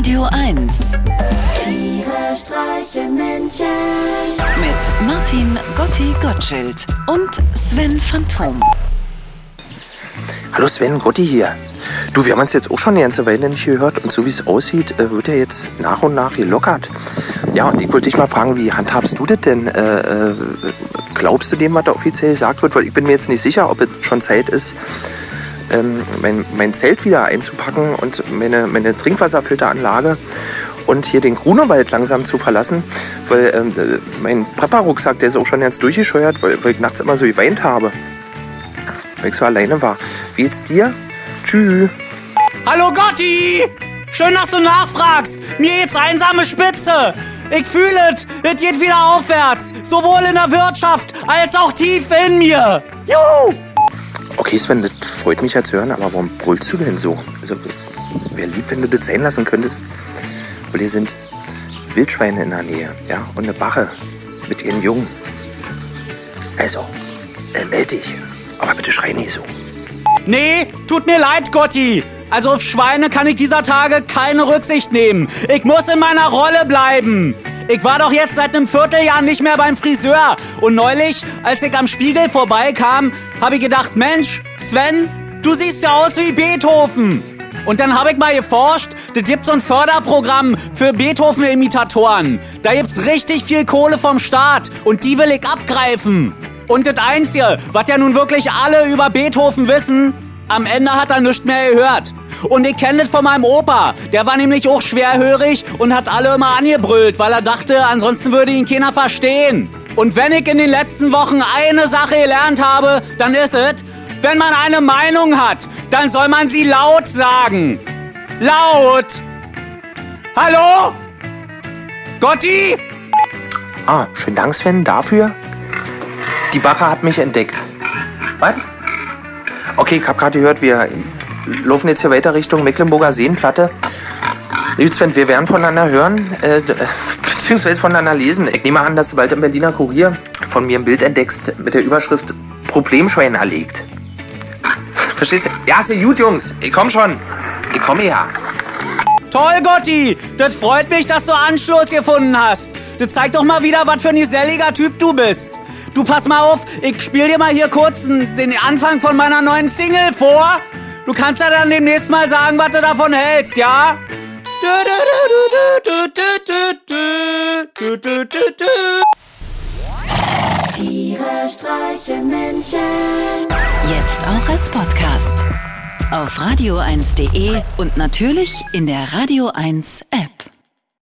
Radio 1 Tiere streichen Menschen. mit Martin Gotti Gottschild und Sven Phantom. Hallo Sven, Gotti hier. Du, wir haben uns jetzt auch schon eine ganze Weile nicht gehört und so wie es aussieht, äh, wird er jetzt nach und nach gelockert. Ja, und ich wollte dich mal fragen, wie handhabst du das denn? Äh, äh, glaubst du dem, was da offiziell gesagt wird? Weil ich bin mir jetzt nicht sicher, ob es schon Zeit ist, ähm, mein, mein Zelt wieder einzupacken und meine, meine Trinkwasserfilteranlage und hier den Grunewald langsam zu verlassen, weil ähm, äh, mein Papa-Rucksack, der ist auch schon ganz durchgescheuert, weil, weil ich nachts immer so geweint habe, weil ich so alleine war. Wie geht's dir? Tschüss. Hallo Gotti! Schön, dass du nachfragst. Mir geht's einsame Spitze. Ich fühle es. Es geht wieder aufwärts. Sowohl in der Wirtschaft als auch tief in mir. Juhu! Okay, Sven, das freut mich ja zu hören, aber warum brüllst du denn so? Also, wäre lieb, wenn du das sein lassen könntest. Weil hier sind Wildschweine in der Nähe, ja, und eine Bache mit ihren Jungen. Also, äh, meld dich. Aber bitte schrei nicht so. Nee, tut mir leid, Gotti. Also auf Schweine kann ich dieser Tage keine Rücksicht nehmen. Ich muss in meiner Rolle bleiben. Ich war doch jetzt seit einem Vierteljahr nicht mehr beim Friseur. Und neulich, als ich am Spiegel vorbeikam, habe ich gedacht, Mensch, Sven, du siehst ja aus wie Beethoven. Und dann habe ich mal geforscht, das gibt so ein Förderprogramm für Beethoven-Imitatoren. Da gibt's richtig viel Kohle vom Staat und die will ich abgreifen. Und das Einzige, was ja nun wirklich alle über Beethoven wissen, am Ende hat er nichts mehr gehört. Und ich kenne das von meinem Opa. Der war nämlich auch schwerhörig und hat alle immer angebrüllt, weil er dachte, ansonsten würde ihn keiner verstehen. Und wenn ich in den letzten Wochen eine Sache gelernt habe, dann ist es, wenn man eine Meinung hat, dann soll man sie laut sagen. Laut! Hallo? Gotti? Ah, schönen Dank, Sven, dafür. Die Bache hat mich entdeckt. Was? Okay, ich habe gerade gehört, wir laufen jetzt hier weiter Richtung Mecklenburger Seenplatte. Gut, Sven, wir werden voneinander hören, äh, beziehungsweise voneinander lesen. Ich nehme an, dass du bald im Berliner Kurier von mir ein Bild entdeckst mit der Überschrift Problemschwein erlegt. Verstehst du? Ja, ist ja gut, Jungs. Ich komm schon. Ich komme ja. Toll, Gotti! Das freut mich, dass du Anschluss gefunden hast. Das zeigt doch mal wieder, was für ein geselliger Typ du bist. Du pass mal auf, ich spiel dir mal hier kurz den Anfang von meiner neuen Single vor. Du kannst ja dann demnächst mal sagen, was du davon hältst, ja? Tiere streichen Menschen. Jetzt auch als Podcast. Auf radio1.de und natürlich in der Radio 1 App.